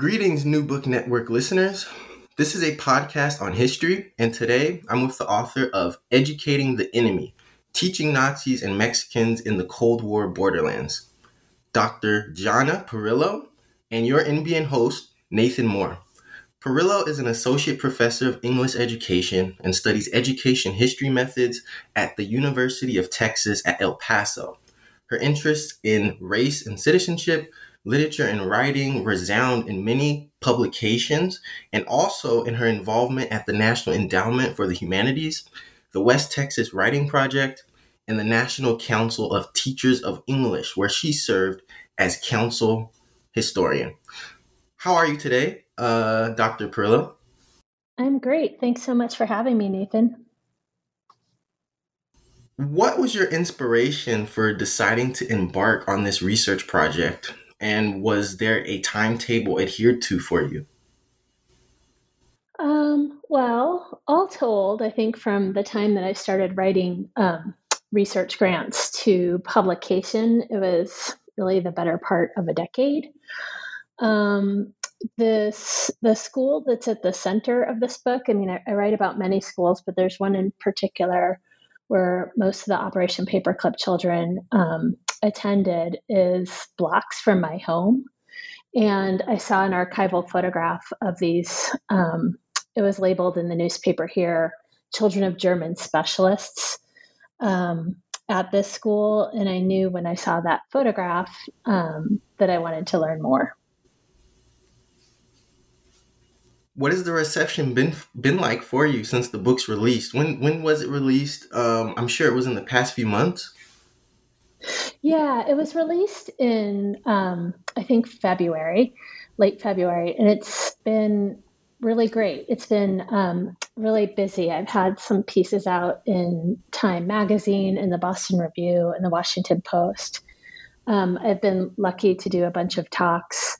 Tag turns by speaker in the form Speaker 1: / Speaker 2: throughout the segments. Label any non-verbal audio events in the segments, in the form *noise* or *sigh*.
Speaker 1: Greetings, New Book Network listeners. This is a podcast on history, and today I'm with the author of Educating the Enemy Teaching Nazis and Mexicans in the Cold War Borderlands, Dr. Jonna Perrillo, and your NBN host, Nathan Moore. Perrillo is an associate professor of English education and studies education history methods at the University of Texas at El Paso. Her interests in race and citizenship literature and writing resound in many publications and also in her involvement at the National Endowment for the Humanities, the West Texas Writing Project, and the National Council of Teachers of English, where she served as council historian. How are you today, uh, Dr. Perrillo?
Speaker 2: I'm great. Thanks so much for having me, Nathan.
Speaker 1: What was your inspiration for deciding to embark on this research project? And was there a timetable adhered to for you?
Speaker 2: Um, well, all told, I think from the time that I started writing um, research grants to publication, it was really the better part of a decade. Um, this the school that's at the center of this book. I mean, I, I write about many schools, but there's one in particular where most of the Operation Paperclip children um, attended is blocks from my home. And I saw an archival photograph of these. Um, it was labeled in the newspaper here Children of German Specialists um, at this school. And I knew when I saw that photograph um, that I wanted to learn more.
Speaker 1: What has the reception been been like for you since the book's released? When when was it released? Um, I'm sure it was in the past few months.
Speaker 2: Yeah, it was released in, um, I think, February, late February, and it's been really great. It's been um, really busy. I've had some pieces out in Time Magazine, in the Boston Review, and the Washington Post. Um, I've been lucky to do a bunch of talks,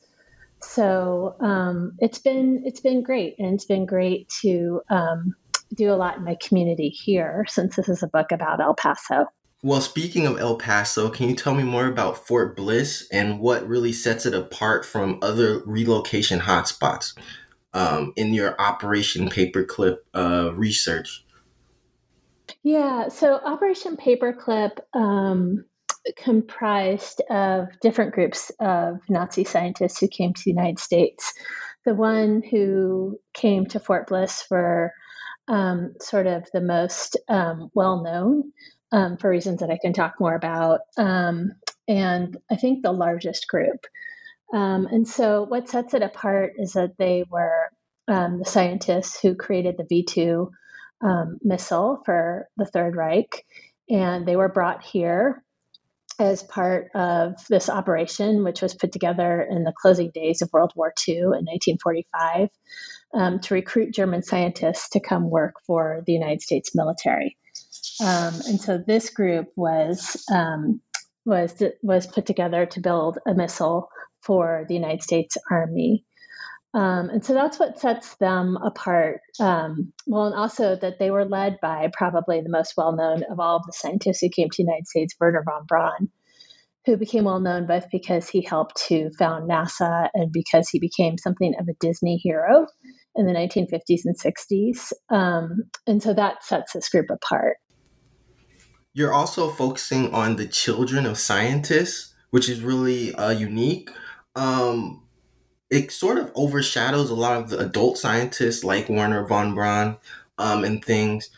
Speaker 2: so um, it's been it's been great, and it's been great to um, do a lot in my community here since this is a book about El Paso.
Speaker 1: Well, speaking of El Paso, can you tell me more about Fort Bliss and what really sets it apart from other relocation hotspots um, in your Operation Paperclip uh, research?
Speaker 2: Yeah, so Operation Paperclip um, comprised of different groups of Nazi scientists who came to the United States. The one who came to Fort Bliss were um, sort of the most um, well known um, for reasons that I can talk more about. Um, and I think the largest group. Um, and so, what sets it apart is that they were um, the scientists who created the V 2 um, missile for the Third Reich. And they were brought here as part of this operation, which was put together in the closing days of World War II in 1945, um, to recruit German scientists to come work for the United States military. Um, and so this group was um, was was put together to build a missile for the United States Army. Um, and so that's what sets them apart. Um, well, and also that they were led by probably the most well known of all of the scientists who came to the United States, Wernher von Braun, who became well known both because he helped to found NASA and because he became something of a Disney hero in the 1950s and 60s. Um, and so that sets this group apart.
Speaker 1: You're also focusing on the children of scientists, which is really uh, unique. Um, it sort of overshadows a lot of the adult scientists like Wernher von Braun um, and things.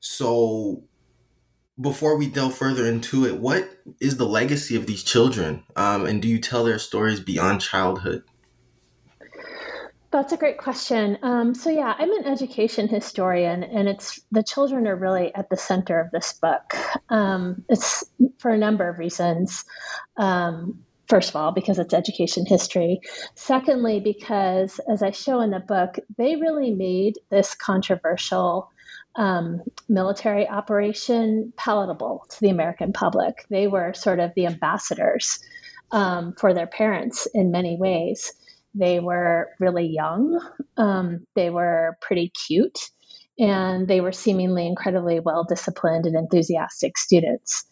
Speaker 1: So, before we delve further into it, what is the legacy of these children? Um, and do you tell their stories beyond childhood?
Speaker 2: That's a great question. Um, so yeah, I'm an education historian, and it's the children are really at the center of this book. Um, it's for a number of reasons. Um, first of all, because it's education history. Secondly, because as I show in the book, they really made this controversial um, military operation palatable to the American public. They were sort of the ambassadors um, for their parents in many ways. They were really young, um, they were pretty cute, and they were seemingly incredibly well disciplined and enthusiastic students.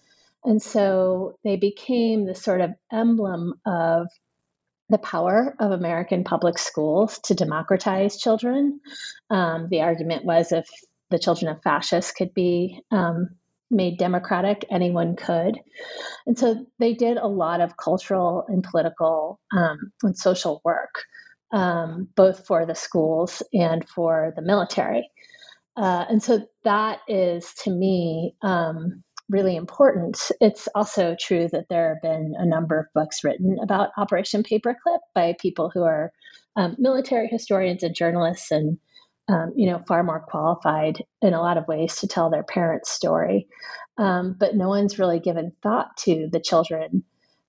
Speaker 2: And so they became the sort of emblem of the power of American public schools to democratize children. Um, the argument was if the children of fascists could be um, made democratic, anyone could. And so they did a lot of cultural and political um, and social work, um, both for the schools and for the military. Uh, and so that is, to me, um, really important. It's also true that there have been a number of books written about Operation Paperclip by people who are um, military historians and journalists and um, you know far more qualified in a lot of ways to tell their parents' story. Um, but no one's really given thought to the children.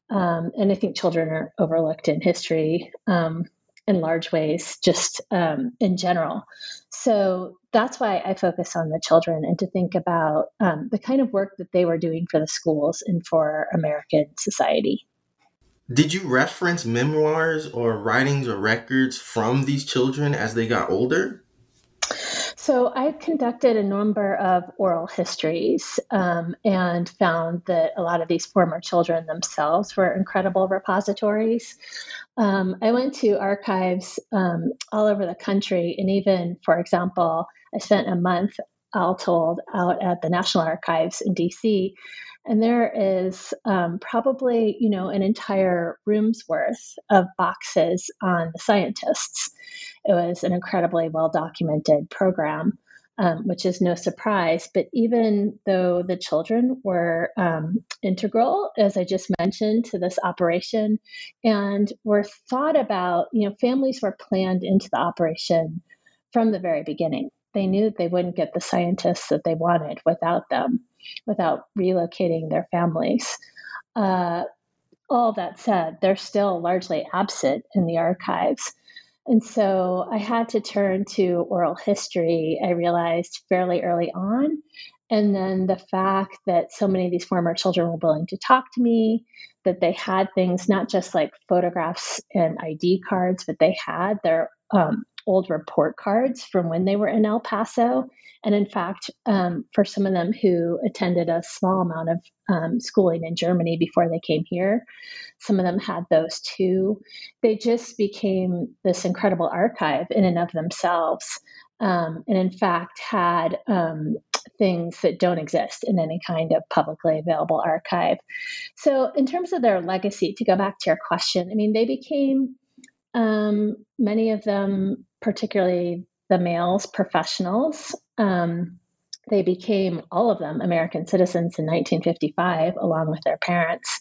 Speaker 2: Um, and I think children are overlooked in history um, in large ways, just um, in general. So that's why I focus on the children and to think about um, the kind of work that they were doing for the schools and for American society.
Speaker 1: Did you reference memoirs or writings or records from these children as they got older?
Speaker 2: So I conducted a number of oral histories um, and found that a lot of these former children themselves were incredible repositories. Um, I went to archives um, all over the country, and even, for example, I spent a month all told out at the National Archives in DC, and there is um, probably you know an entire room's worth of boxes on the scientists. It was an incredibly well documented program um, which is no surprise. But even though the children were um, integral, as I just mentioned, to this operation and were thought about, you know, families were planned into the operation from the very beginning. They knew that they wouldn't get the scientists that they wanted without them, without relocating their families. Uh, all that said, they're still largely absent in the archives. And so I had to turn to oral history, I realized fairly early on. And then the fact that so many of these former children were willing to talk to me, that they had things not just like photographs and ID cards, but they had their um, old report cards from when they were in El Paso. And in fact, um, for some of them who attended a small amount of um, schooling in Germany before they came here, some of them had those too. They just became this incredible archive in and of themselves. Um, and in fact, had um, things that don't exist in any kind of publicly available archive. So, in terms of their legacy, to go back to your question, I mean, they became um, many of them, particularly the males, professionals. Um, they became all of them American citizens in 1955, along with their parents.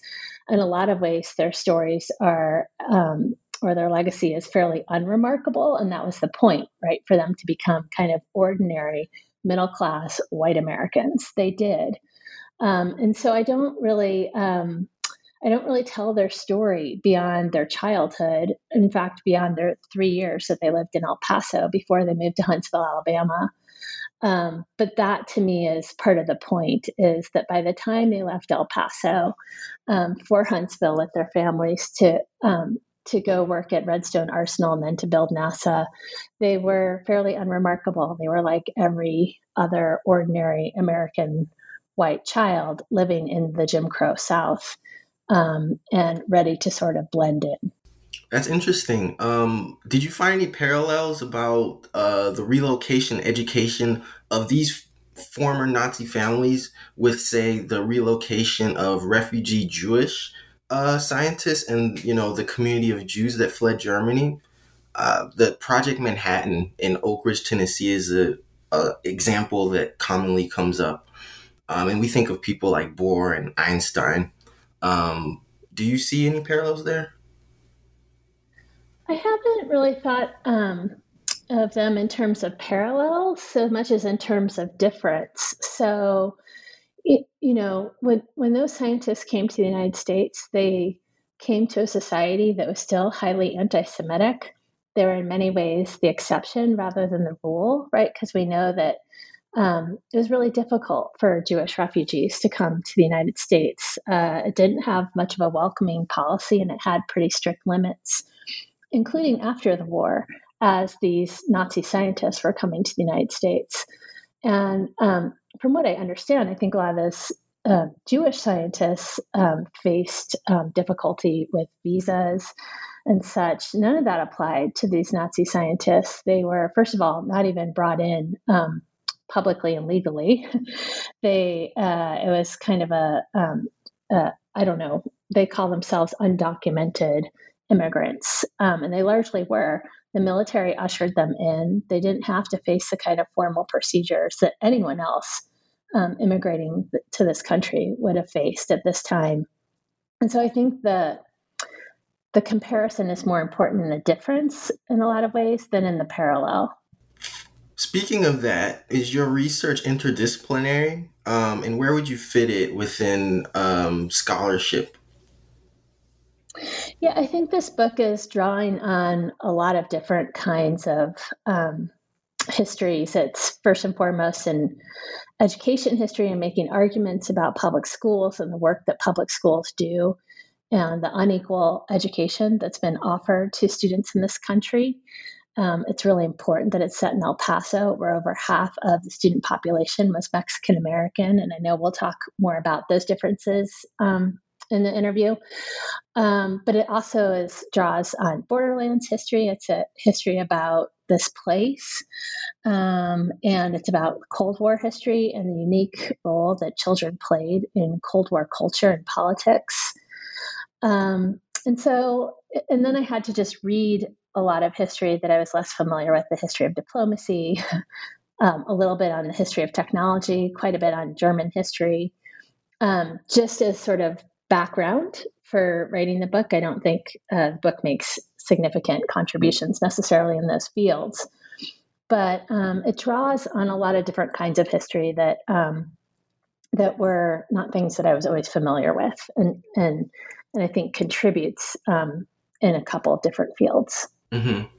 Speaker 2: In a lot of ways, their stories are, um, or their legacy is fairly unremarkable. And that was the point, right? For them to become kind of ordinary, middle class white Americans. They did. Um, and so I don't really um, I don't really tell their story beyond their childhood. In fact, beyond their three years that they lived in El Paso before they moved to Huntsville, Alabama. Um, but that to me is part of the point is that by the time they left El Paso um, for Huntsville with their families to um, to go work at Redstone Arsenal and then to build NASA, they were fairly unremarkable. They were like every other ordinary American white child living in the Jim Crow South um, and ready to sort of blend in.
Speaker 1: That's interesting. Um, did you find any parallels about uh, the relocation education of these former Nazi families with, say, the relocation of refugee Jewish uh, scientists and you know the community of Jews that fled Germany? Uh, the Project Manhattan in Oak Ridge, Tennessee, is a, a example that commonly comes up, um, and we think of people like Bohr and Einstein. Um, do you see any parallels there?
Speaker 2: I haven't really thought um, of them in terms of parallels so much as in terms of difference. So, it, you know, when when those scientists came to the United States, they came to a society that was still highly anti-Semitic. They were in many ways the exception rather than the rule, right? Because we know that um, it was really difficult for Jewish refugees to come to the United States. Uh, it didn't have much of a welcoming policy, and it had pretty strict limits including after the war, as these Nazi scientists were coming to the United States. And um, from what I understand, I think a lot of those uh, Jewish scientists um, faced um, difficulty with visas and such. None of that applied to these Nazi scientists. They were, first of all, not even brought in um, publicly and legally. *laughs* they uh, it was kind of a um, uh, I don't know. They call themselves undocumented immigrants, um, and they largely were. The military ushered them in. They didn't have to face the kind of formal procedures that anyone else um, immigrating to this country would have faced at this time. And so I think the the comparison is more important in the difference in a lot of ways than in the parallel.
Speaker 1: Speaking of that, is your research interdisciplinary? Um, and where would you fit it within um, scholarship
Speaker 2: yeah, I think this book is drawing on a lot of different kinds of um, histories. It's first and foremost in education history and making arguments about public schools and the work that public schools do and the unequal education that's been offered to students in this country. Um, it's really important that it's set in El Paso, where over half of the student population was Mexican American. And I know we'll talk more about those differences um, in the interview. Um, but it also is draws on Borderlands history. It's a history about this place, um, and it's about Cold War history and the unique role that children played in Cold War culture and politics. Um, and so, and then I had to just read a lot of history that I was less familiar with the history of diplomacy, *laughs* um, a little bit on the history of technology, quite a bit on German history, um, just as sort of background for writing the book. I don't think uh, the book makes significant contributions necessarily in those fields, but um, it draws on a lot of different kinds of history that um, that were not things that I was always familiar with, and and and I think contributes um, in a couple of different fields.
Speaker 1: Mm-hmm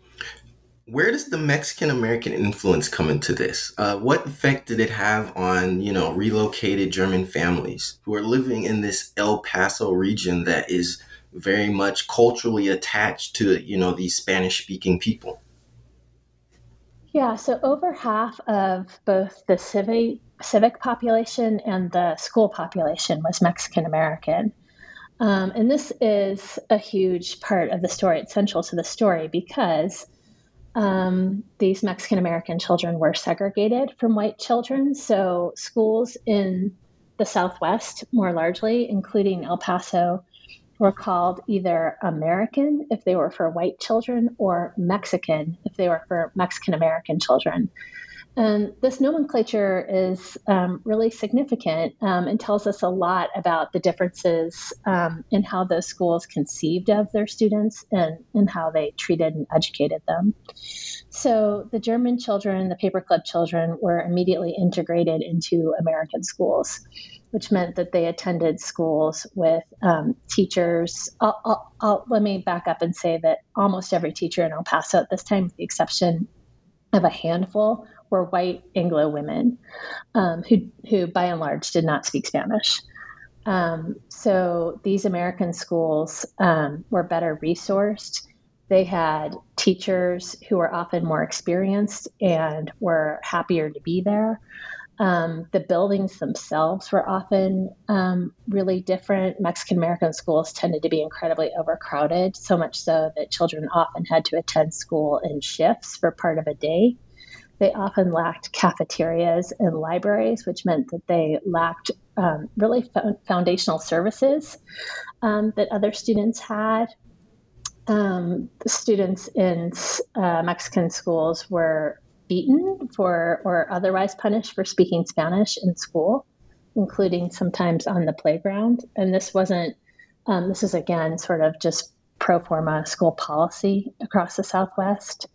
Speaker 1: where does the Mexican American influence come into this? Uh, what effect did it have on, you know, relocated German families who are living in this El Paso region that is very much culturally attached to, you know, these Spanish speaking people?
Speaker 2: Yeah, so over half of both the civic civic population and the school population was Mexican American. Um, and this is a huge part of the story. It's central to the story because um, these Mexican American children were segregated from white children. So schools in the Southwest, more largely, including El Paso, were called either American if they were for white children or Mexican if they were for Mexican American children. And this nomenclature is um, really significant um, and tells us a lot about the differences um, in how those schools conceived of their students and, and how they treated and educated them. So the German children, the paperclip children, were immediately integrated into American schools, which meant that they attended schools with um, teachers. I'll, I'll, I'll, let me back up and say that almost every teacher in El Paso at this time, with the exception of a handful, were white Anglo women um, who, who, by and large, did not speak Spanish. Um, so these American schools um, were better resourced. They had teachers who were often more experienced and were happier to be there. Um, the buildings themselves were often um, really different. Mexican American schools tended to be incredibly overcrowded, so much so that children often had to attend school in shifts for part of a day. They often lacked cafeterias and libraries, which meant that they lacked um, really foundational services um, that other students had. Um, the students in uh, Mexican schools were beaten for or otherwise punished for speaking Spanish in school, including sometimes on the playground. And this wasn't, um, this is again sort of just pro forma school policy across the Southwest.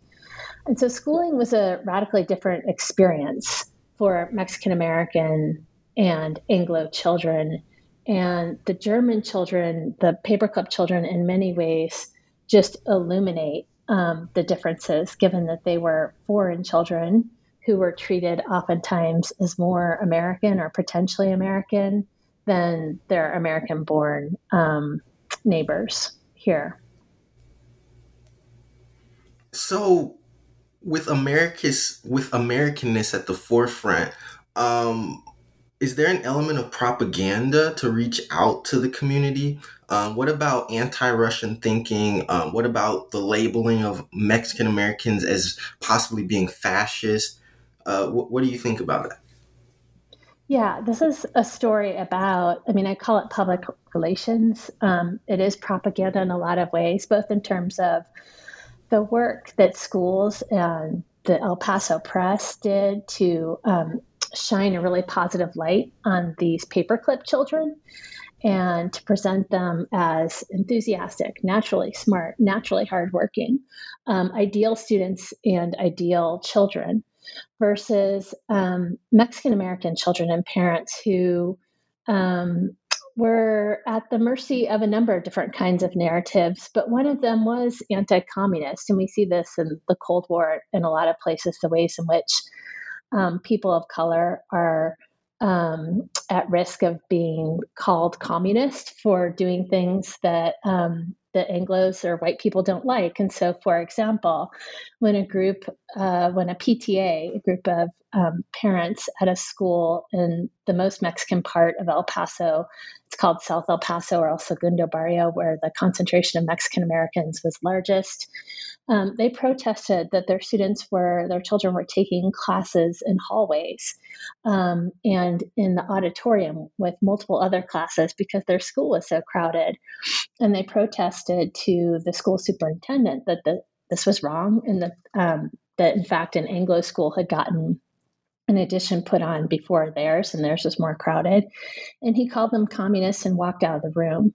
Speaker 2: And so schooling was a radically different experience for Mexican American and Anglo children. And the German children, the paperclip children, in many ways, just illuminate um, the differences, given that they were foreign children who were treated oftentimes as more American or potentially American than their American born um, neighbors here.
Speaker 1: So, with America's with Americanness at the forefront, um, is there an element of propaganda to reach out to the community? Um, what about anti-Russian thinking? Um, what about the labeling of Mexican Americans as possibly being fascist? Uh, wh- what do you think about that?
Speaker 2: Yeah, this is a story about, I mean, I call it public relations. Um, it is propaganda in a lot of ways, both in terms of the work that schools and the El Paso Press did to um, shine a really positive light on these paperclip children and to present them as enthusiastic, naturally smart, naturally hardworking, um, ideal students and ideal children versus um, Mexican American children and parents who um, were at the mercy of a number of different kinds of narratives, but one of them was anti communist. And we see this in the Cold War in a lot of places, the ways in which um, people of color are um, at risk of being called communist for doing things that um, the Anglos or white people don't like. And so, for example, when a group, uh, when a PTA, a group of um, parents at a school in the most Mexican part of El Paso, it's called South El Paso or El Segundo Barrio, where the concentration of Mexican Americans was largest um, they protested that their students were, their children were taking classes in hallways um, and in the auditorium with multiple other classes because their school was so crowded. And they protested to the school superintendent that the, this was wrong and that, um, that, in fact, an Anglo school had gotten an addition put on before theirs, and theirs was more crowded. And he called them communists and walked out of the room.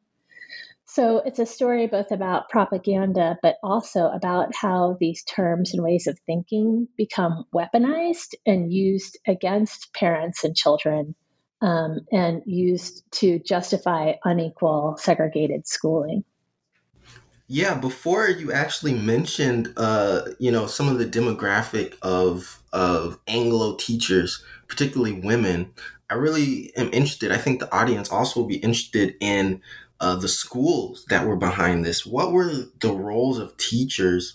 Speaker 2: So it's a story both about propaganda, but also about how these terms and ways of thinking become weaponized and used against parents and children um, and used to justify unequal segregated schooling.
Speaker 1: Yeah, before you actually mentioned, uh, you know, some of the demographic of of Anglo teachers, particularly women, I really am interested. I think the audience also will be interested in uh, the schools that were behind this. What were the roles of teachers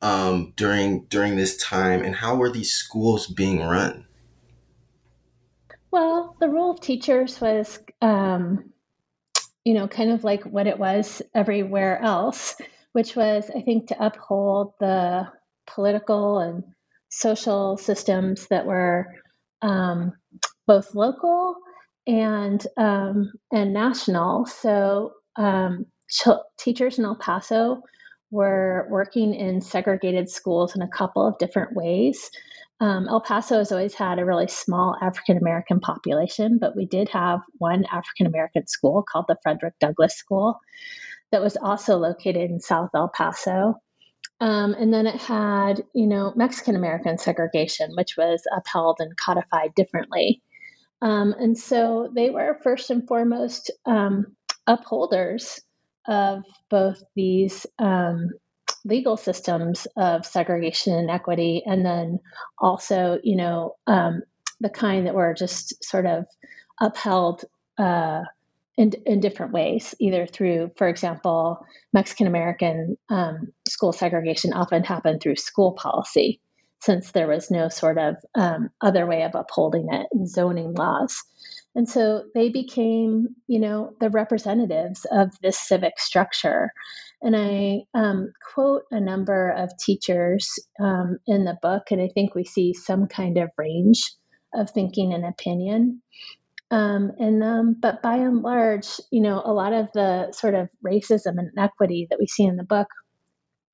Speaker 1: um, during during this time, and how were these schools being run?
Speaker 2: Well, the role of teachers was, um, you know, kind of like what it was everywhere else, which was, I think, to uphold the political and social systems that were um, both local and um, and national. So um, ch- teachers in El Paso were working in segregated schools in a couple of different ways. Um, El Paso has always had a really small African American population, but we did have one African American school called the Frederick Douglass School that was also located in South El Paso. Um, and then it had, you know, Mexican American segregation, which was upheld and codified differently. Um, and so they were first and foremost um, upholders of both these um, legal systems of segregation and equity, and then also, you know, um, the kind that were just sort of upheld uh, in, in different ways, either through, for example, Mexican American um, school segregation often happened through school policy, since there was no sort of um, other way of upholding it in zoning laws. And so they became, you know, the representatives of this civic structure. And I um, quote a number of teachers um, in the book, and I think we see some kind of range of thinking and opinion um, them. But by and large, you know, a lot of the sort of racism and inequity that we see in the book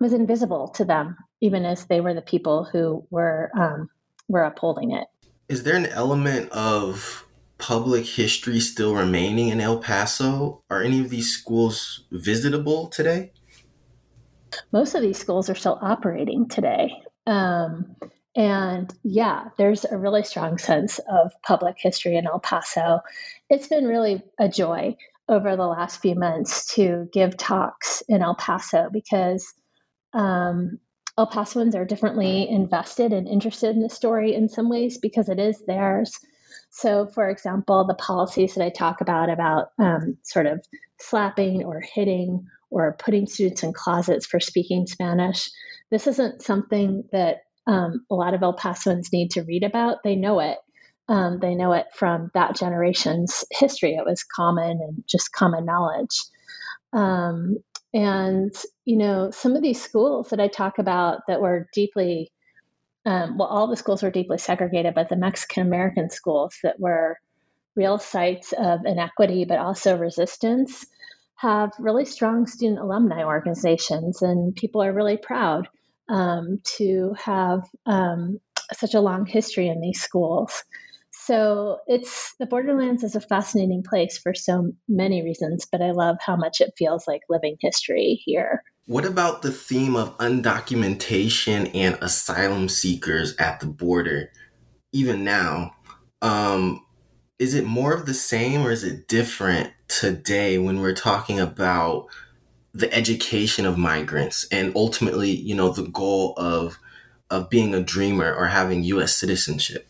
Speaker 2: was invisible to them, even as they were the people who were um, were upholding it.
Speaker 1: Is there an element of public history still remaining in El Paso? Are any of these schools visitable today?
Speaker 2: Most of these schools are still operating today. Um, and yeah, there's a really strong sense of public history in El Paso. It's been really a joy over the last few months to give talks in El Paso because um, El Pasoans are differently invested and interested in the story in some ways because it is theirs. So, for example, the policies that I talk about, about um, sort of slapping or hitting or putting students in closets for speaking Spanish, this isn't something that um, a lot of El Pasoans need to read about. They know it. Um, they know it from that generation's history. It was common and just common knowledge. Um, and, you know, some of these schools that I talk about that were deeply, um, well, all the schools were deeply segregated, but the Mexican American schools that were real sites of inequity, but also resistance, have really strong student alumni organizations, and people are really proud um, to have um, such a long history in these schools. So it's the Borderlands is a fascinating place for so many reasons, but I love how much it feels like living history here.
Speaker 1: What about the theme of undocumentation and asylum seekers at the border, even now? Um, is it more of the same or is it different today when we're talking about the education of migrants and ultimately, you know, the goal of of being a dreamer or having US citizenship?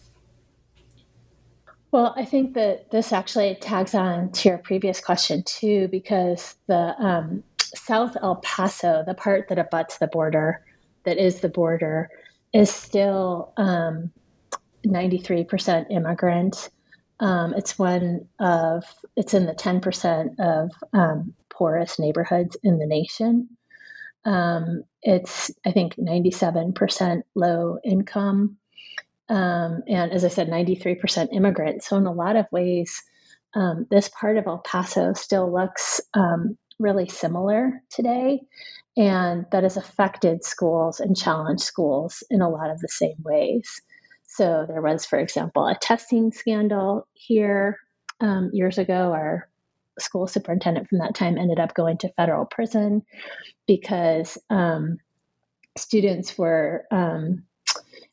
Speaker 2: Well, I think that this actually tags on to your previous question too, because the um, South El Paso, the part that abuts the border, that is the border, is still um, 93% immigrant. Um, it's one of, it's in the 10% of um, poorest neighborhoods in the nation. Um, it's, I think, 97% low income. Um, and as I said, 93% immigrant. So, in a lot of ways, um, this part of El Paso still looks um, really similar today. And that has affected schools and challenged schools in a lot of the same ways. So, there was, for example, a testing scandal here um, years ago. Our school superintendent from that time ended up going to federal prison because um, students were um,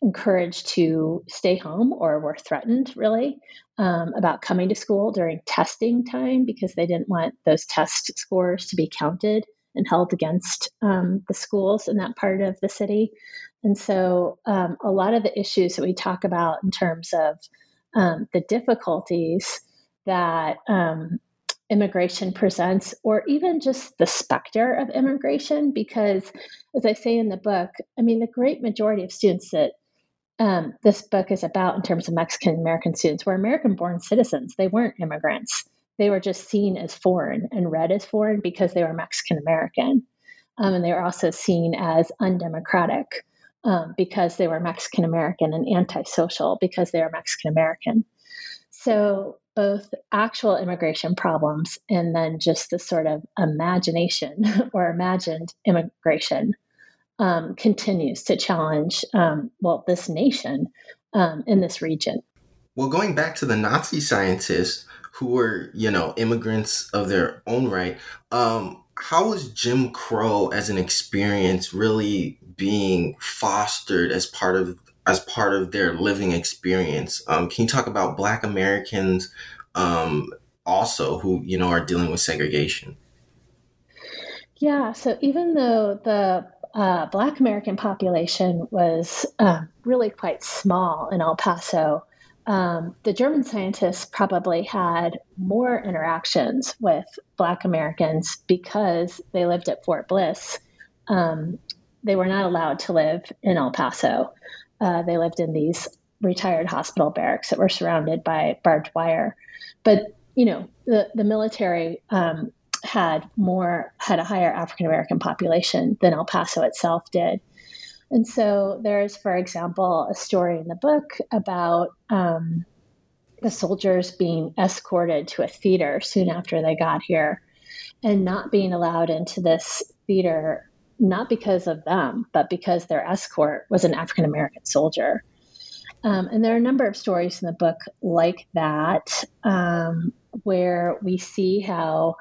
Speaker 2: encouraged to stay home or were threatened really um, about coming to school during testing time because they didn't want those test scores to be counted and held against um, the schools in that part of the city. And so, um, a lot of the issues that we talk about in terms of um, the difficulties that um, immigration presents, or even just the specter of immigration, because as I say in the book, I mean, the great majority of students that um, this book is about in terms of Mexican American students were American born citizens. They weren't immigrants. They were just seen as foreign and read as foreign because they were Mexican American. Um, and they were also seen as undemocratic um, because they were Mexican American and antisocial because they were Mexican American. So both actual immigration problems and then just the sort of imagination *laughs* or imagined immigration um, continues to challenge, um, well, this nation um, in this region.
Speaker 1: Well, going back to the Nazi scientists who were, you know, immigrants of their own right, um, how was Jim Crow as an experience really being fostered as part of as part of their living experience. Um, can you talk about Black Americans um, also who you know are dealing with segregation?
Speaker 2: Yeah. So even though the uh, Black American population was uh, really quite small in El Paso, um, the German scientists probably had more interactions with Black Americans because they lived at Fort Bliss. Um, they were not allowed to live in El Paso. Uh, they lived in these retired hospital barracks that were surrounded by barbed wire. But you know, the the military um, had more had a higher African American population than El Paso itself did. And so there's, for example, a story in the book about um, the soldiers being escorted to a theater soon after they got here and not being allowed into this theater, not because of them, but because their escort was an African American soldier. Um, and there are a number of stories in the book like that, um, where we see how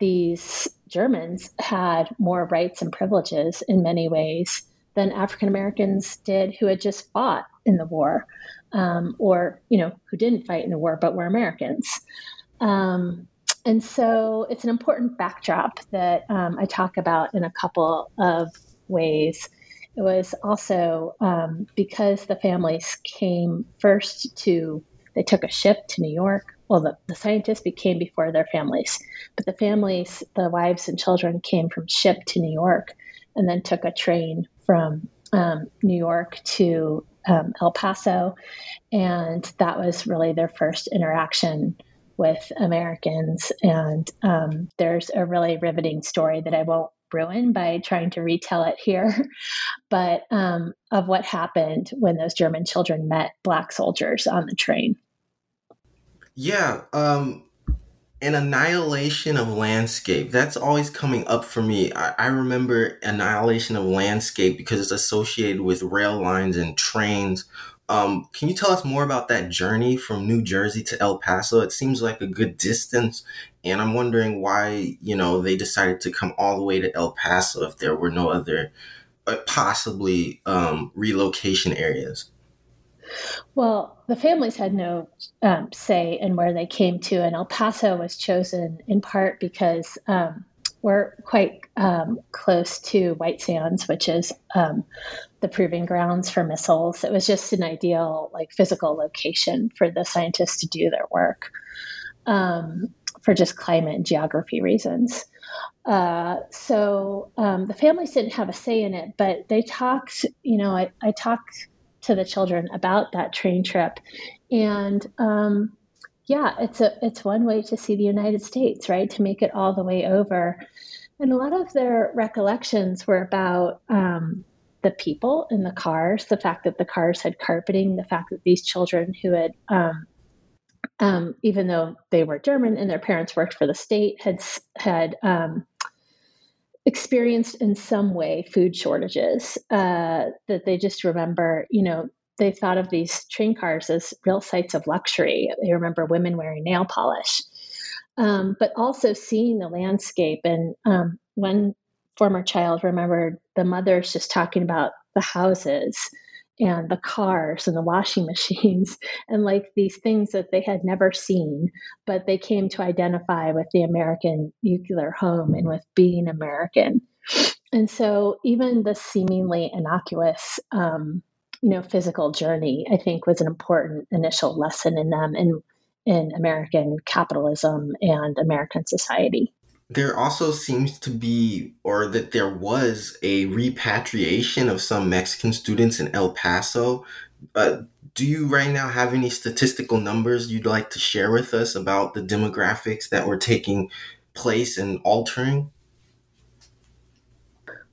Speaker 2: these Germans had more rights and privileges in many ways than African Americans did who had just fought in the war, um, or you know who didn't fight in the war but were Americans. Um, and so it's an important backdrop that um, I talk about in a couple of ways. It was also um, because the families came first to, they took a ship to New York. Well, the, the scientists became before their families, but the families, the wives and children came from ship to New York and then took a train from um, New York to um, El Paso. And that was really their first interaction with Americans. And um, there's a really riveting story that I won't ruin by trying to retell it here, *laughs* but um, of what happened when those German children met Black soldiers on the train.
Speaker 1: Yeah, um, an annihilation of landscape. That's always coming up for me. I, I, remember annihilation of landscape because it's associated with rail lines and trains. Um, can you tell us more about that journey from new jersey to el paso? It seems like a good distance and i'm wondering why you know they decided to come all the way to el paso if there were no other uh, possibly um, relocation areas
Speaker 2: well, the families had no um, say in where they came to, and El Paso was chosen in part because um, we're quite um, close to White Sands, which is um, the proving grounds for missiles. It was just an ideal, like, physical location for the scientists to do their work um, for just climate and geography reasons. Uh, so um, the families didn't have a say in it, but they talked. You know, I, I talked to the children about that train trip. And um, yeah, it's a it's one way to see the United States, right? To make it all the way over. And a lot of their recollections were about um, the people in the cars, the fact that the cars had carpeting, the fact that these children who had, um, um, even though they were German and their parents worked for the state, had had um, experienced in some way food shortages uh, that they just remember you know they thought of these train cars as real sites of luxury. They remember women wearing nail polish. Um, but also seeing the landscape and um, one former child remembered the mothers just talking about the houses and the cars and the washing *laughs* machines and like these things that they had never seen, but they came to identify with the American nuclear home and with being American. And so even the seemingly innocuous, um, you know, physical journey, I think was an important initial lesson in them in in American capitalism and American society
Speaker 1: there also seems to be, or that there was, a repatriation of some Mexican students in El Paso. Uh, do you right now have any statistical numbers you'd like to share with us about the demographics that were taking place and altering?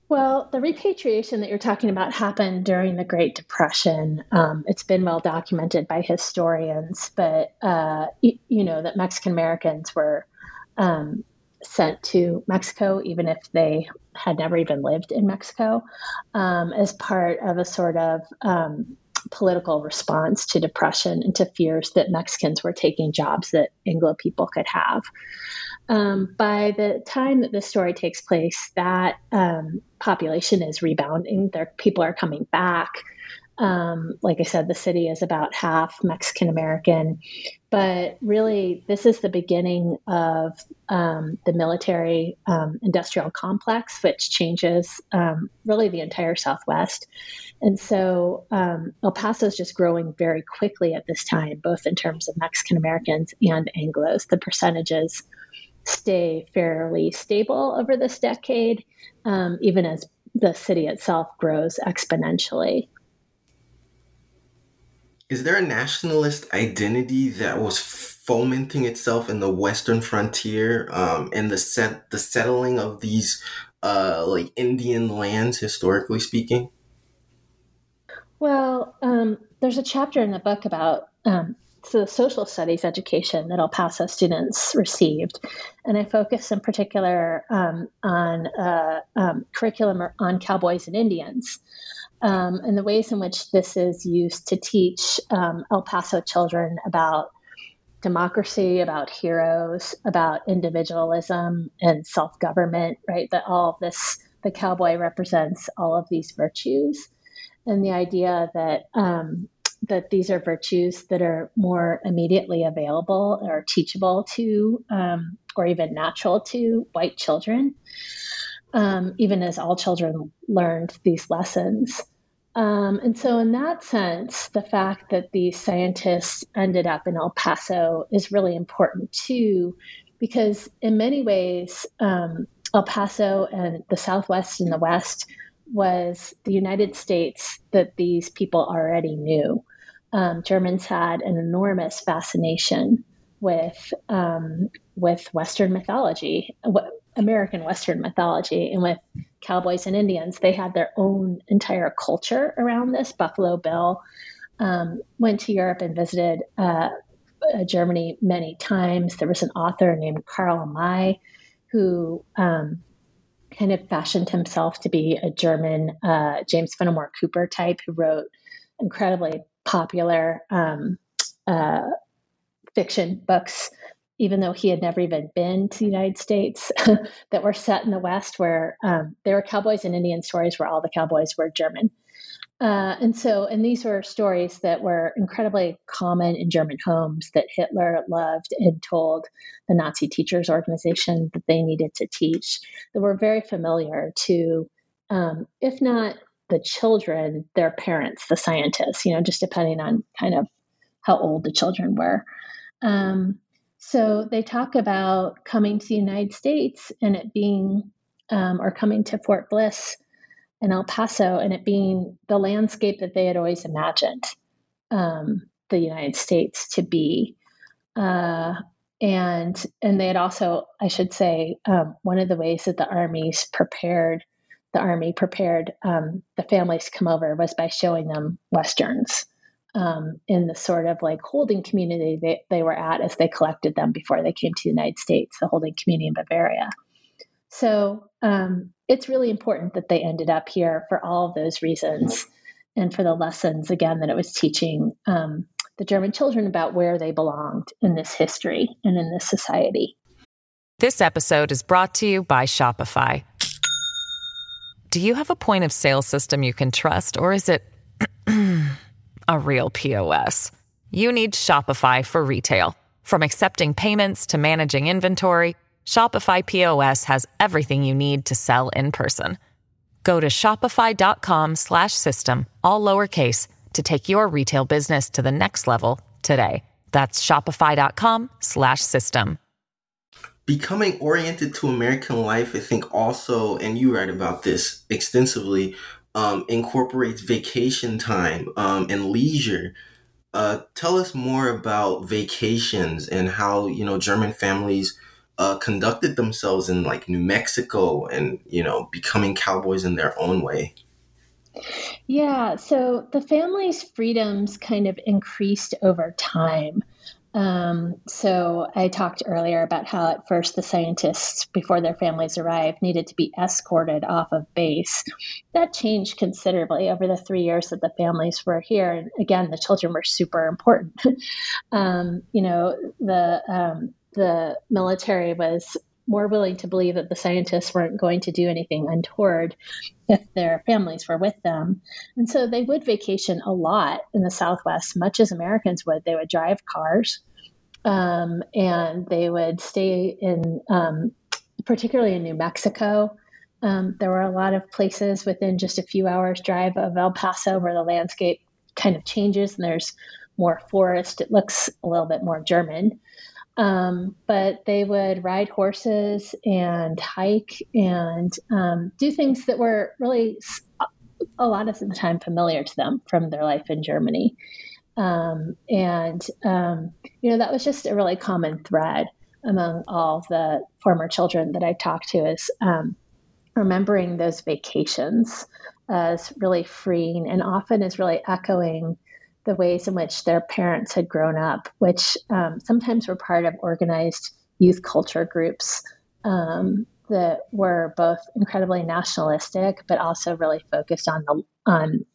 Speaker 2: Well, the repatriation that you're talking about happened during the Great Depression. Um, it's been well documented by historians, but uh, you, you, know that Mexican Americans were um, sent to Mexico, even if they had never even lived in Mexico, um, as part of a sort of um, political response to depression and to fears that Mexicans were taking jobs that Anglo people could have. Um, by the time that this story takes place, that um, population is rebounding. Their people are coming back. Um, like I said, the city is about half Mexican American, but really, this is the beginning of um, the military um, industrial complex, which changes um, really the entire Southwest. And so um, El Paso is just growing very quickly at this time, both in terms of Mexican Americans and Anglos. The percentages stay fairly stable over this decade, um, even as the city itself grows exponentially.
Speaker 1: Is there a nationalist identity that was fomenting itself in the Western frontier um, and the set the settling of these uh, like Indian lands, historically speaking?
Speaker 2: Well, um, there's a chapter in the book about um, the social studies education that El Paso students received, and I focus in particular um, on a um, curriculum on cowboys and Indians. Um, and the ways in which this is used to teach um, El Paso children about democracy, about heroes, about individualism and self government, right? That all of this, the cowboy represents all of these virtues and the idea that um, that these are virtues that are more immediately available or teachable to, um, or even natural to white children, um, even as all children learned these lessons. Um, and so, in that sense, the fact that these scientists ended up in El Paso is really important too, because in many ways, um, El Paso and the Southwest and the West was the United States that these people already knew. Um, Germans had an enormous fascination with um, with Western mythology, American Western mythology, and with cowboys and Indians. They had their own entire culture around this. Buffalo Bill um, went to Europe and visited uh, Germany many times. There was an author named Karl May who um, kind of fashioned himself to be a German uh, James Fenimore Cooper type who wrote incredibly popular um, uh, fiction books, even though he had never even been to the United States, *laughs* that were set in the West, where um, there were cowboys and Indian stories where all the cowboys were German. Uh, and so, and these were stories that were incredibly common in German homes that Hitler loved and told the Nazi teachers organization that they needed to teach, that were very familiar to, um, if not the children, their parents, the scientists, you know, just depending on kind of how old the children were. Um, so they talk about coming to the United States and it being, um, or coming to Fort Bliss in El Paso and it being the landscape that they had always imagined um, the United States to be. Uh, and and they had also, I should say, um, one of the ways that the armies prepared the army prepared um, the families to come over was by showing them westerns um, in the sort of like holding community they, they were at as they collected them before they came to the United States, the holding community in Bavaria. So um, it's really important that they ended up here for all of those reasons and for the lessons, again, that it was teaching um, the German children about where they belonged in this history and in this society.
Speaker 3: This episode is brought to you by Shopify. Do you have a point of sale system you can trust, or is it a real POS? You need Shopify for retail. From accepting payments to managing inventory, Shopify POS has everything you need to sell in person. Go to shopify.com/system all lowercase to take your retail business to the next level today. That's shopify.com/system.
Speaker 1: Becoming oriented to American life, I think also, and you write about this extensively, um, incorporates vacation time um, and leisure. Uh, tell us more about vacations and how you know German families uh, conducted themselves in like New Mexico and, you know, becoming cowboys in their own way?
Speaker 2: Yeah, so the family's freedoms kind of increased over time. Um, so I talked earlier about how at first the scientists, before their families arrived, needed to be escorted off of base. That changed considerably over the three years that the families were here. And again, the children were super important. *laughs* um, you know, the um, the military was more willing to believe that the scientists weren't going to do anything untoward if their families were with them. And so they would vacation a lot in the Southwest, much as Americans would. They would drive cars um, and they would stay in, um, particularly in New Mexico. Um, there were a lot of places within just a few hours' drive of El Paso where the landscape kind of changes and there's more forest. It looks a little bit more German. Um, but they would ride horses and hike and um, do things that were really a lot of the time familiar to them from their life in Germany. Um, and, um, you know, that was just a really common thread among all the former children that I talked to is um, remembering those vacations as really freeing and often is really echoing the ways in which their parents had grown up, which um, sometimes were part of organized youth culture groups um, that were both incredibly nationalistic, but also really focused on the on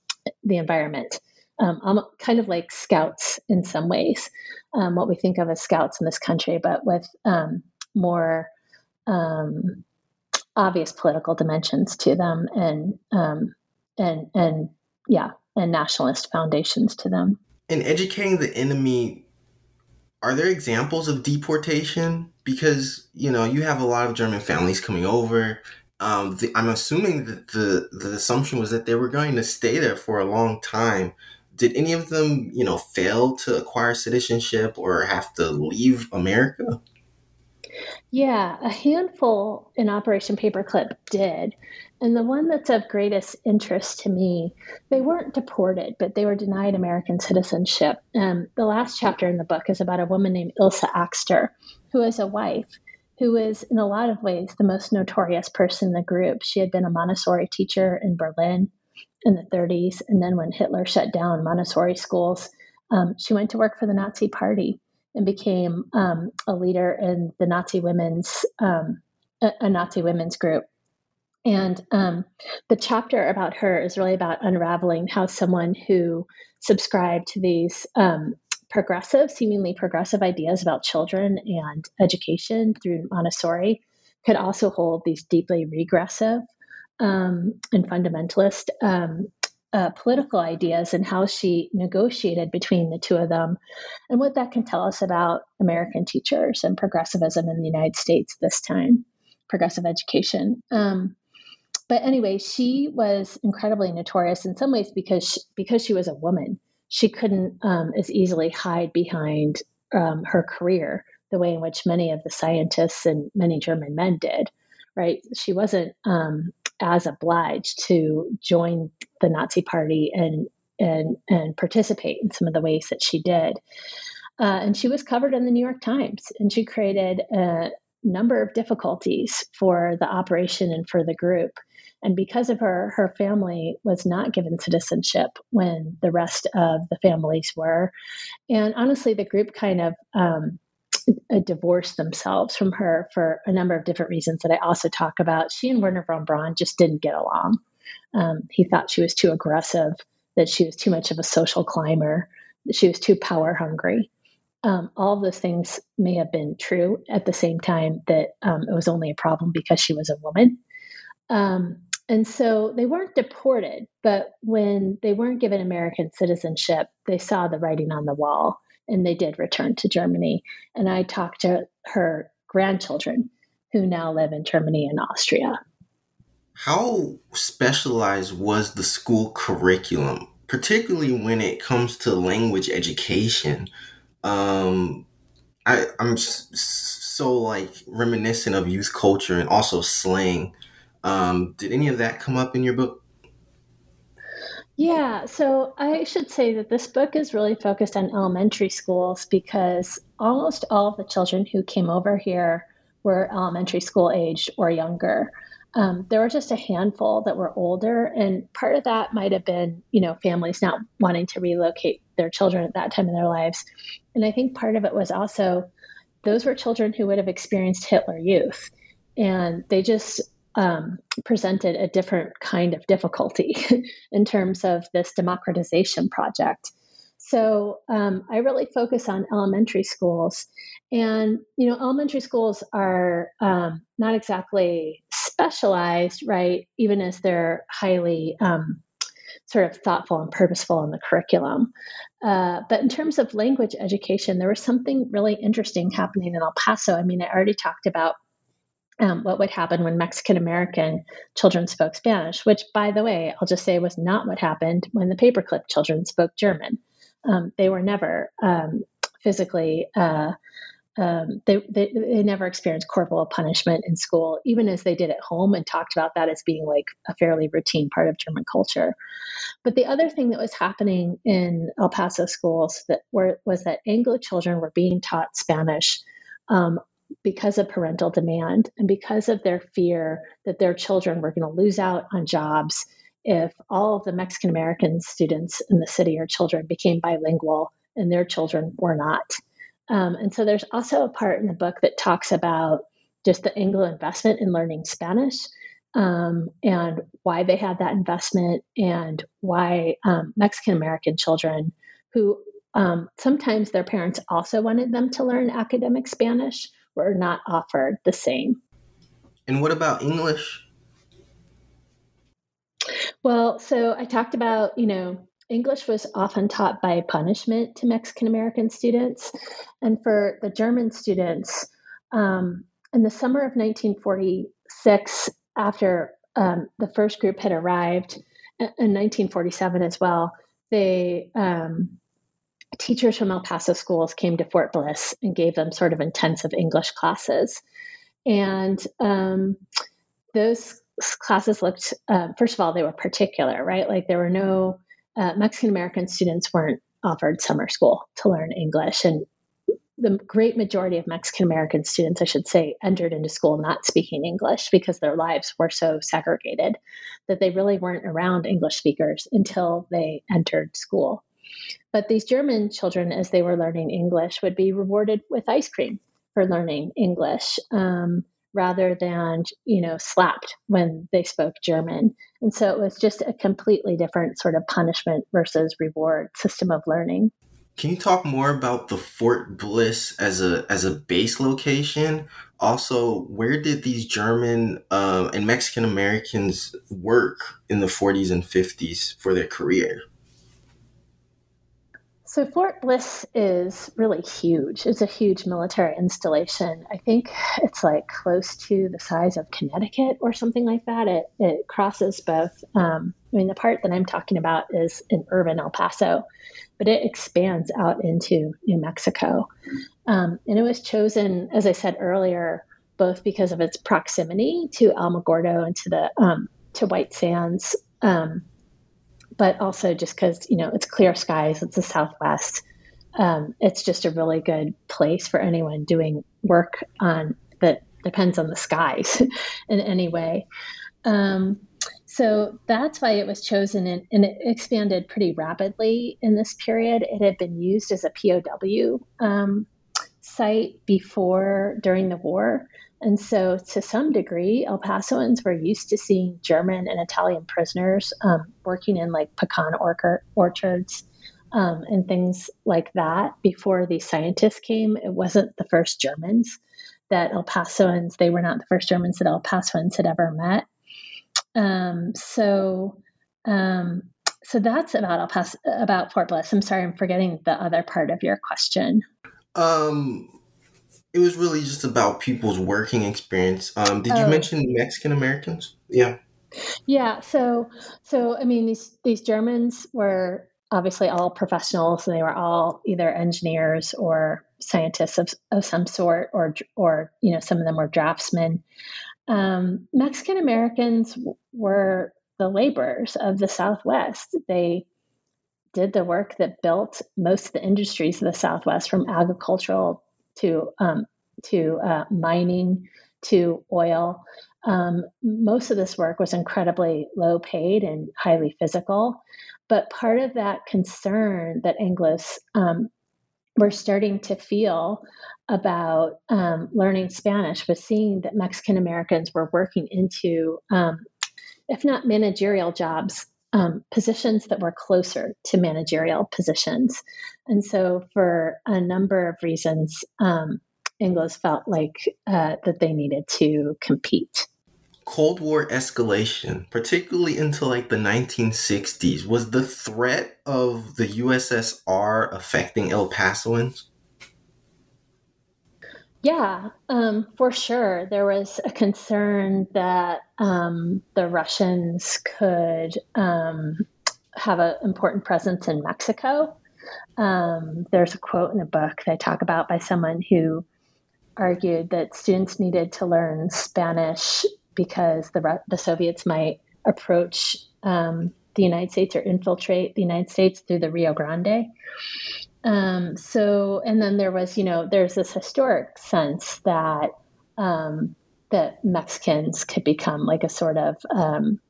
Speaker 2: the environment. Um, kind of like scouts in some ways, um, what we think of as scouts in this country, but with um, more um, obvious political dimensions to them, and and and yeah, and nationalist foundations to them.
Speaker 1: In educating the enemy, are there examples of deportation? Because you know you have a lot of German families coming over. Um, the, I'm assuming that the the assumption was that they were going to stay there for a long time. Did any of them, you know, fail to acquire citizenship or have to leave America?
Speaker 2: Yeah, a handful in Operation Paperclip did. And the one that's of greatest interest to me, they weren't deported, but they were denied American citizenship. Um, the last chapter in the book is about a woman named Ilse Axster, who is a wife who is, in a lot of ways, the most notorious person in the group. She had been a Montessori teacher in Berlin in the 30s. And then when Hitler shut down Montessori schools, um, she went to work for the Nazi Party and became um, a leader in the Nazi women's um, a Nazi women's group. And um, the chapter about her is really about unraveling how someone who subscribed to these um, progressive, seemingly progressive ideas about children and education through Montessori could also hold these deeply regressive um, and fundamentalist um, uh, political ideas and how she negotiated between the two of them, and what that can tell us about American teachers and progressivism in the United States this time, progressive education. Um, but anyway, she was incredibly notorious in some ways because she, because she was a woman. She couldn't um, as easily hide behind um, her career the way in which many of the scientists and many German men did. Right? She wasn't um, as obliged to join the Nazi Party and and and participate in some of the ways that she did. Uh, and she was covered in the New York Times, and she created a number of difficulties for the operation and for the group. And because of her, her family was not given citizenship when the rest of the families were. And honestly, the group kind of um, divorced themselves from her for a number of different reasons that I also talk about. She and Wernher von Braun just didn't get along. Um, he thought she was too aggressive, that she was too much of a social climber, that she was too power hungry. Um, all those things may have been true at the same time that um, it was only a problem because she was a woman. Um, and so they weren't deported, but when they weren't given American citizenship, they saw the writing on the wall and they did return to Germany. And I talked to her grandchildren who now live in Germany and Austria.
Speaker 1: How specialized was the school curriculum, particularly when it comes to language education? Um, I, I'm so like reminiscent of youth culture and also slang um, did any of that come up in your book?
Speaker 2: Yeah, so I should say that this book is really focused on elementary schools because almost all of the children who came over here were elementary school aged or younger. Um, there were just a handful that were older, and part of that might have been, you know, families not wanting to relocate their children at that time in their lives. And I think part of it was also those were children who would have experienced Hitler Youth, and they just um, presented a different kind of difficulty *laughs* in terms of this democratization project. So um, I really focus on elementary schools. And, you know, elementary schools are um, not exactly specialized, right? Even as they're highly um, sort of thoughtful and purposeful in the curriculum. Uh, but in terms of language education, there was something really interesting happening in El Paso. I mean, I already talked about um, what would happen when Mexican American children spoke Spanish, which, by the way, I'll just say was not what happened when the paperclip children spoke German. Um, they were never um, physically uh, um, they, they, they never experienced corporal punishment in school, even as they did at home, and talked about that as being like a fairly routine part of German culture. But the other thing that was happening in El Paso schools that were was that Anglo children were being taught Spanish um, because of parental demand and because of their fear that their children were going to lose out on jobs if all of the Mexican American students in the city or children became bilingual and their children were not. Um, and so there's also a part in the book that talks about just the Anglo investment in learning Spanish um, and why they had that investment and why um, Mexican American children who um, sometimes their parents also wanted them to learn academic Spanish were not offered the same.
Speaker 1: And what about English?
Speaker 2: Well, so I talked about, you know, English was often taught by punishment to Mexican American students. And for the German students, um, in the summer of 1946, after um, the first group had arrived in 1947 as well, they um, teachers from El Paso schools came to Fort Bliss and gave them sort of intensive English classes. And um, those classes looked, uh, first of all, they were particular, right? Like there were no uh, Mexican American students weren't offered summer school to learn English. And the great majority of Mexican American students, I should say, entered into school not speaking English because their lives were so segregated that they really weren't around English speakers until they entered school. But these German children, as they were learning English, would be rewarded with ice cream for learning English. Um, rather than you know slapped when they spoke german. And so it was just a completely different sort of punishment versus reward system of learning.
Speaker 1: Can you talk more about the fort bliss as a as a base location? Also where did these german uh, and mexican americans work in the 40s and 50s for their career
Speaker 2: so Fort Bliss is really huge. It's a huge military installation. I think it's like close to the size of Connecticut or something like that. It it crosses both. Um, I mean, the part that I'm talking about is in urban El Paso, but it expands out into New Mexico. Um, and it was chosen, as I said earlier, both because of its proximity to Alamogordo and to the um, to White Sands. Um, but also just because you know it's clear skies, it's the Southwest. Um, it's just a really good place for anyone doing work on that depends on the skies *laughs* in any way. Um, so that's why it was chosen and, and, it expanded pretty rapidly in this period. It had been used as a POW um, site before during the war. And so, to some degree, El Pasoans were used to seeing German and Italian prisoners um, working in like pecan orchard, orchards um, and things like that. Before these scientists came, it wasn't the first Germans that El Pasoans, they were not the first Germans that El Pasoans had ever met. Um, so, um, so that's about El Paso, about Fort Bliss. I'm sorry, I'm forgetting the other part of your question.
Speaker 1: Um, it was really just about people's working experience. Um, did you oh. mention Mexican Americans? Yeah.
Speaker 2: Yeah. So, so I mean, these these Germans were obviously all professionals, and they were all either engineers or scientists of, of some sort, or or you know, some of them were draftsmen. Um, Mexican Americans were the laborers of the Southwest. They did the work that built most of the industries of the Southwest, from agricultural to um, to uh, mining to oil. Um, most of this work was incredibly low paid and highly physical. But part of that concern that Anglos um, were starting to feel about um, learning Spanish was seeing that Mexican Americans were working into, um, if not managerial jobs, um, positions that were closer to managerial positions. And so, for a number of reasons, um, Anglos felt like uh, that they needed to compete.
Speaker 1: Cold War escalation, particularly into like the 1960s, was the threat of the USSR affecting El Pasoans?
Speaker 2: Yeah, um, for sure. There was a concern that um, the Russians could um, have an important presence in Mexico. Um, there's a quote in the book that I talk about by someone who argued that students needed to learn Spanish because the, the Soviets might approach um, the United States or infiltrate the United States through the Rio Grande. Um, so, and then there was, you know, there's this historic sense that um, that Mexicans could become like a sort of um,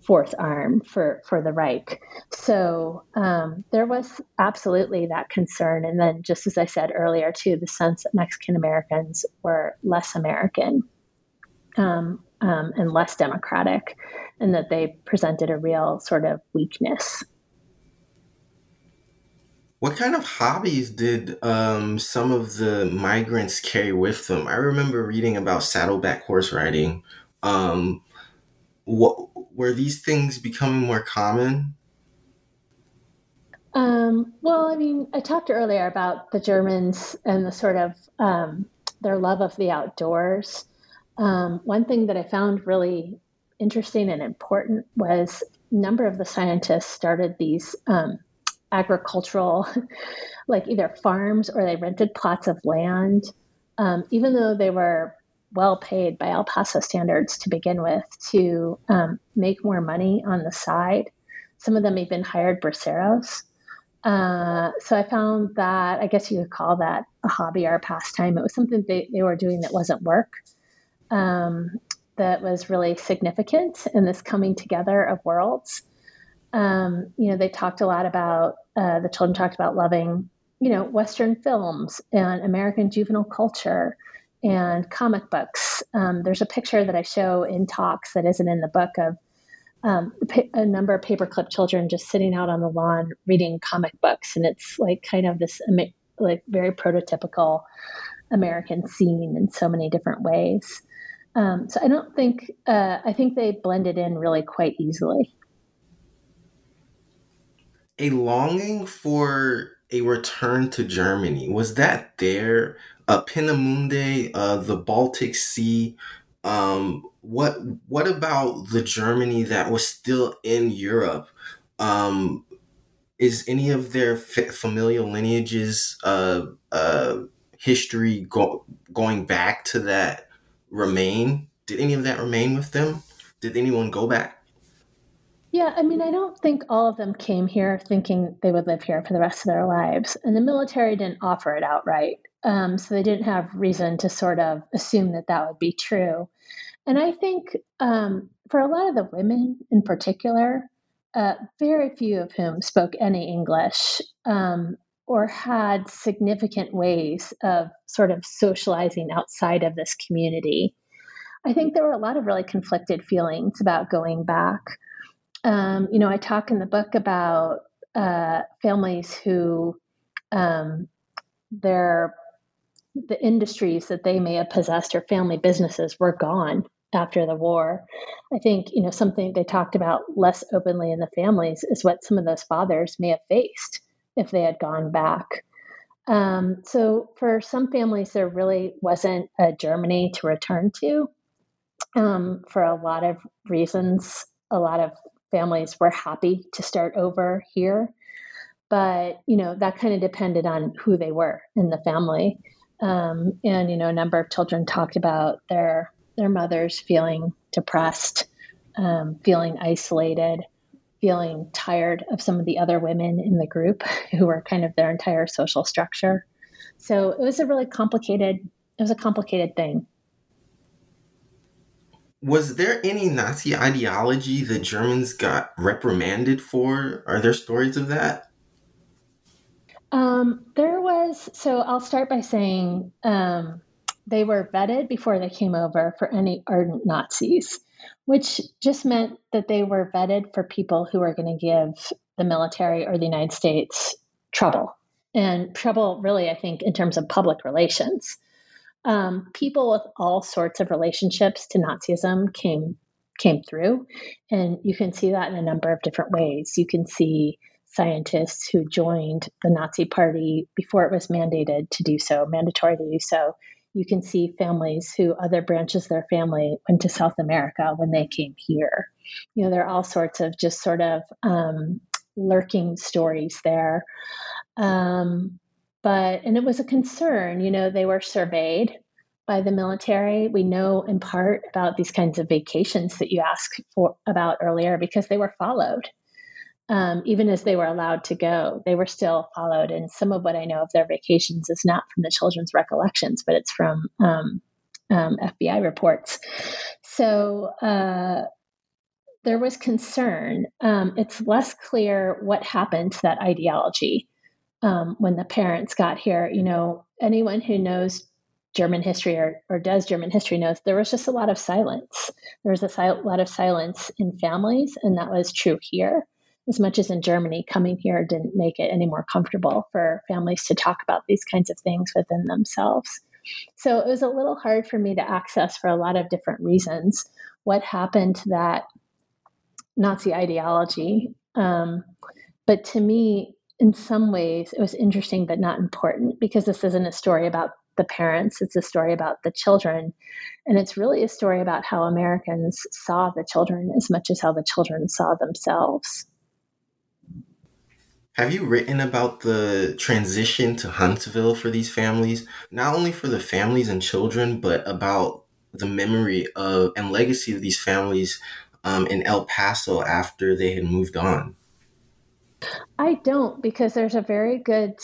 Speaker 2: fourth arm for for the Reich. So um, there was absolutely that concern, and then just as I said earlier, too, the sense that Mexican Americans were less American um, um, and less democratic, and that they presented a real sort of weakness
Speaker 1: what kind of hobbies did um, some of the migrants carry with them? I remember reading about saddleback horse riding. Um, what were these things becoming more common?
Speaker 2: Um, well, I mean, I talked earlier about the Germans and the sort of um, their love of the outdoors. Um, one thing that I found really interesting and important was a number of the scientists started these um, agricultural, *laughs* like either farms or they rented plots of land, um, even though they were well paid by El Paso standards to begin with, to um, make more money on the side. Some of them even hired braceros. Uh, so I found that, I guess you could call that a hobby or a pastime. It was something they, they were doing that wasn't work. Um, that was really significant in this coming together of worlds um, you know, they talked a lot about, uh, the children talked about loving, you know, Western films and American juvenile culture and comic books. Um, there's a picture that I show in talks that isn't in the book of um, a number of paperclip children just sitting out on the lawn reading comic books. And it's like kind of this like very prototypical American scene in so many different ways. Um, so I don't think, uh, I think they blended in really quite easily
Speaker 1: a longing for a return to Germany. Was that there? Uh, Peenemünde, uh, the Baltic Sea. Um, what what about the Germany that was still in Europe? Um, is any of their familial lineages, uh, uh, history go- going back to that remain? Did any of that remain with them? Did anyone go back?
Speaker 2: Yeah, I mean, I don't think all of them came here thinking they would live here for the rest of their lives. And the military didn't offer it outright. Um, so they didn't have reason to sort of assume that that would be true. And I think um, for a lot of the women in particular, uh, very few of whom spoke any English um, or had significant ways of sort of socializing outside of this community. I think there were a lot of really conflicted feelings about going back. Um, you know, I talk in the book about uh, families who um, their the industries that they may have possessed or family businesses were gone after the war. I think you know something they talked about less openly in the families is what some of those fathers may have faced if they had gone back. Um, so for some families, there really wasn't a Germany to return to um, for a lot of reasons. A lot of families were happy to start over here. But, you know, that kind of depended on who they were in the family. Um, and, you know, a number of children talked about their, their mothers feeling depressed, um, feeling isolated, feeling tired of some of the other women in the group *laughs* who were kind of their entire social structure. So it was a really complicated, it was a complicated thing
Speaker 1: was there any Nazi ideology that Germans got reprimanded for? Are there stories of that?
Speaker 2: Um, there was. So I'll start by saying um, they were vetted before they came over for any ardent Nazis, which just meant that they were vetted for people who were going to give the military or the United States trouble. And trouble, really, I think, in terms of public relations. Um, people with all sorts of relationships to Nazism came came through, and you can see that in a number of different ways. You can see scientists who joined the Nazi Party before it was mandated to do so, mandatory to do so. You can see families who other branches of their family went to South America when they came here. You know, there are all sorts of just sort of um, lurking stories there. Um, but and it was a concern you know they were surveyed by the military. We know in part about these kinds of vacations that you asked for about earlier because they were followed um, even as they were allowed to go. They were still followed and some of what i know of their vacations is not from the children's recollections but it's from um, um, fbi reports. So uh, there was concern. Um, it's less clear what happened to that ideology um, when the parents got here. You know, anyone who knows German history or, or does German history knows there was just a lot of silence. There was a lot of silence in families, and that was true here. As much as in Germany, coming here didn't make it any more comfortable for families to talk about these kinds of things within themselves. So it was a little hard for me to access for a lot of different reasons what happened to that Nazi ideology. Um, but to me, in some ways it was interesting but not important because this isn't a story about the parents it's a story about the children. And it's really a story about how americans saw the children as much as how the children saw themselves.
Speaker 1: Have you written about the transition to huntsville for these families? Not only for the families and children but about the memory of and legacy of these families um, in el paso after they had moved on
Speaker 2: I don't because there's a very good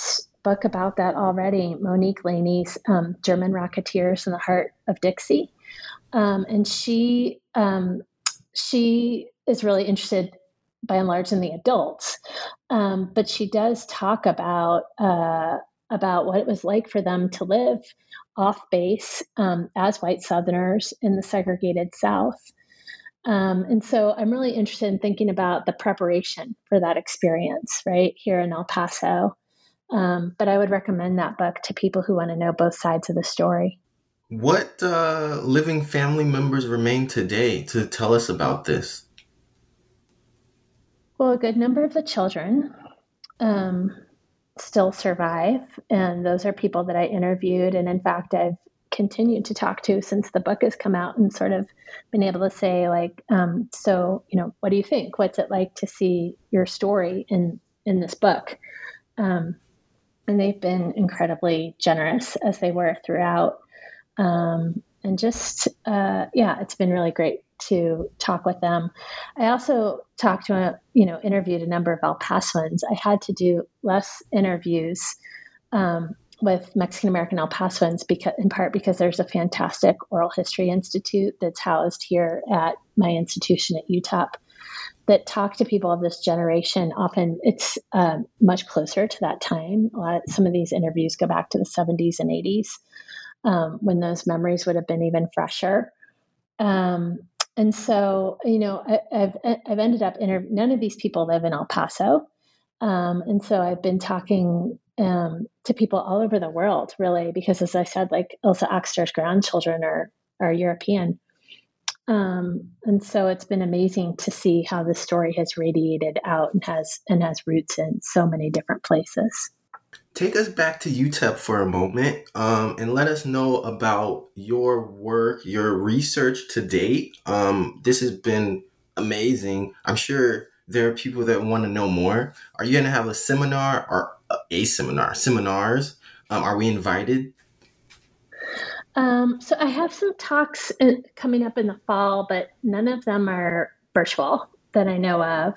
Speaker 2: book about that already. Monique Laney's um, German Rocketeers in the Heart of Dixie, um, and she um, she is really interested by and large in the adults, um, but she does talk about uh, about what it was like for them to live off base um, as white Southerners in the segregated South. Um, and so I'm really interested in thinking about the preparation for that experience right here in El Paso. Um, but I would recommend that book to people who want to know both sides of the story.
Speaker 1: What uh, living family members remain today to tell us about this?
Speaker 2: Well, a good number of the children um, still survive, and those are people that I interviewed. And in fact, I've continued to talk to since the book has come out and sort of been able to say like um, so you know what do you think? What's it like to see your story in in this book? Um, and they've been incredibly generous as they were throughout. Um, and just uh, yeah it's been really great to talk with them. I also talked to a you know interviewed a number of el pasoans. I had to do less interviews um, with Mexican American El Pasoans, because, in part because there's a fantastic oral history institute that's housed here at my institution at UTEP that talk to people of this generation. Often it's uh, much closer to that time. Of, some of these interviews go back to the 70s and 80s um, when those memories would have been even fresher. Um, and so, you know, I, have I've ended up, inter- none of these people live in El Paso. Um, and so I've been talking um, to people all over the world, really, because as I said, like Ilse Axster's grandchildren are are European. Um, and so it's been amazing to see how the story has radiated out and has and has roots in so many different places.
Speaker 1: Take us back to UTEP for a moment um, and let us know about your work, your research to date. Um, this has been amazing. I'm sure there are people that want to know more. Are you going to have a seminar or a seminar, seminars. Um, are we invited?
Speaker 2: Um, so I have some talks in, coming up in the fall, but none of them are virtual that I know of.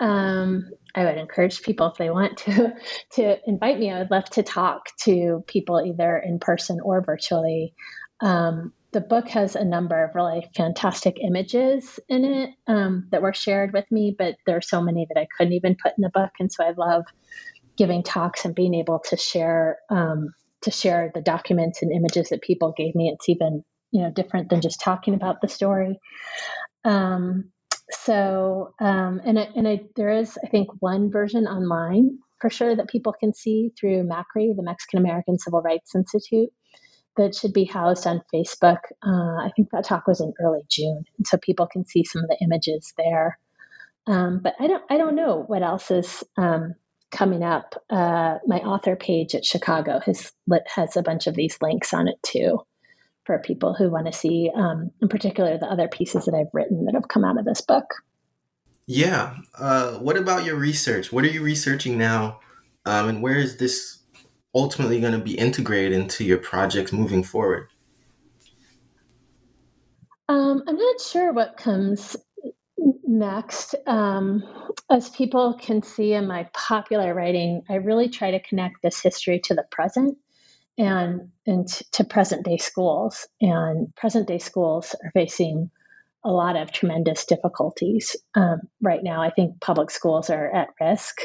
Speaker 2: Um, I would encourage people if they want to *laughs* to invite me. I would love to talk to people either in person or virtually. Um, the book has a number of really fantastic images in it um, that were shared with me, but there are so many that I couldn't even put in the book, and so I love giving talks and being able to share um, to share the documents and images that people gave me. It's even you know different than just talking about the story. Um, so um, and I, and I, there is I think one version online for sure that people can see through MACRI, the Mexican American Civil Rights Institute. That should be housed on Facebook. Uh, I think that talk was in early June, so people can see some of the images there. Um, but I don't I don't know what else is um, coming up. Uh, my author page at Chicago has has a bunch of these links on it too for people who want to see, um, in particular, the other pieces that I've written that have come out of this book.
Speaker 1: Yeah. Uh, what about your research? What are you researching now? Um, and where is this ultimately going to be integrated into your projects moving forward?
Speaker 2: Um, I'm not sure what comes next. Um, as people can see in my popular writing, I really try to connect this history to the present and and to present day schools. And present day schools are facing a lot of tremendous difficulties um, right now. I think public schools are at risk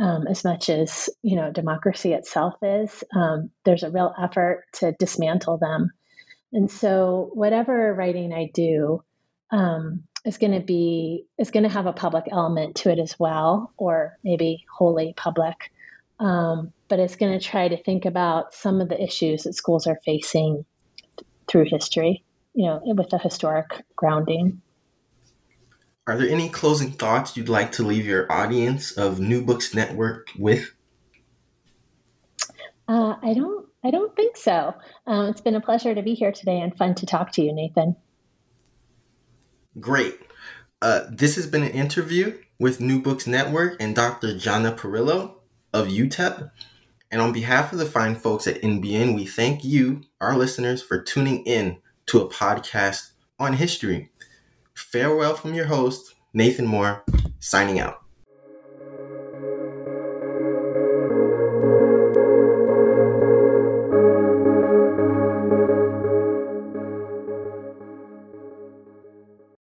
Speaker 2: um, as much as you know democracy itself is. Um, there's a real effort to dismantle them, and so whatever writing I do um, is going to be is going to have a public element to it as well, or maybe wholly public. Um, but it's going to try to think about some of the issues that schools are facing through history, you know, with a historic grounding.
Speaker 1: Are there any closing thoughts you'd like to leave your audience of New Books Network with?
Speaker 2: Uh, I don't. I don't think so. Um, it's been a pleasure to be here today and fun to talk to you, Nathan.
Speaker 1: Great. Uh, this has been an interview with New Books Network and Dr. Jonna Perrillo of UTEP. And on behalf of the fine folks at NBN, we thank you, our listeners, for tuning in to a podcast on history. Farewell from your host, Nathan Moore, signing out.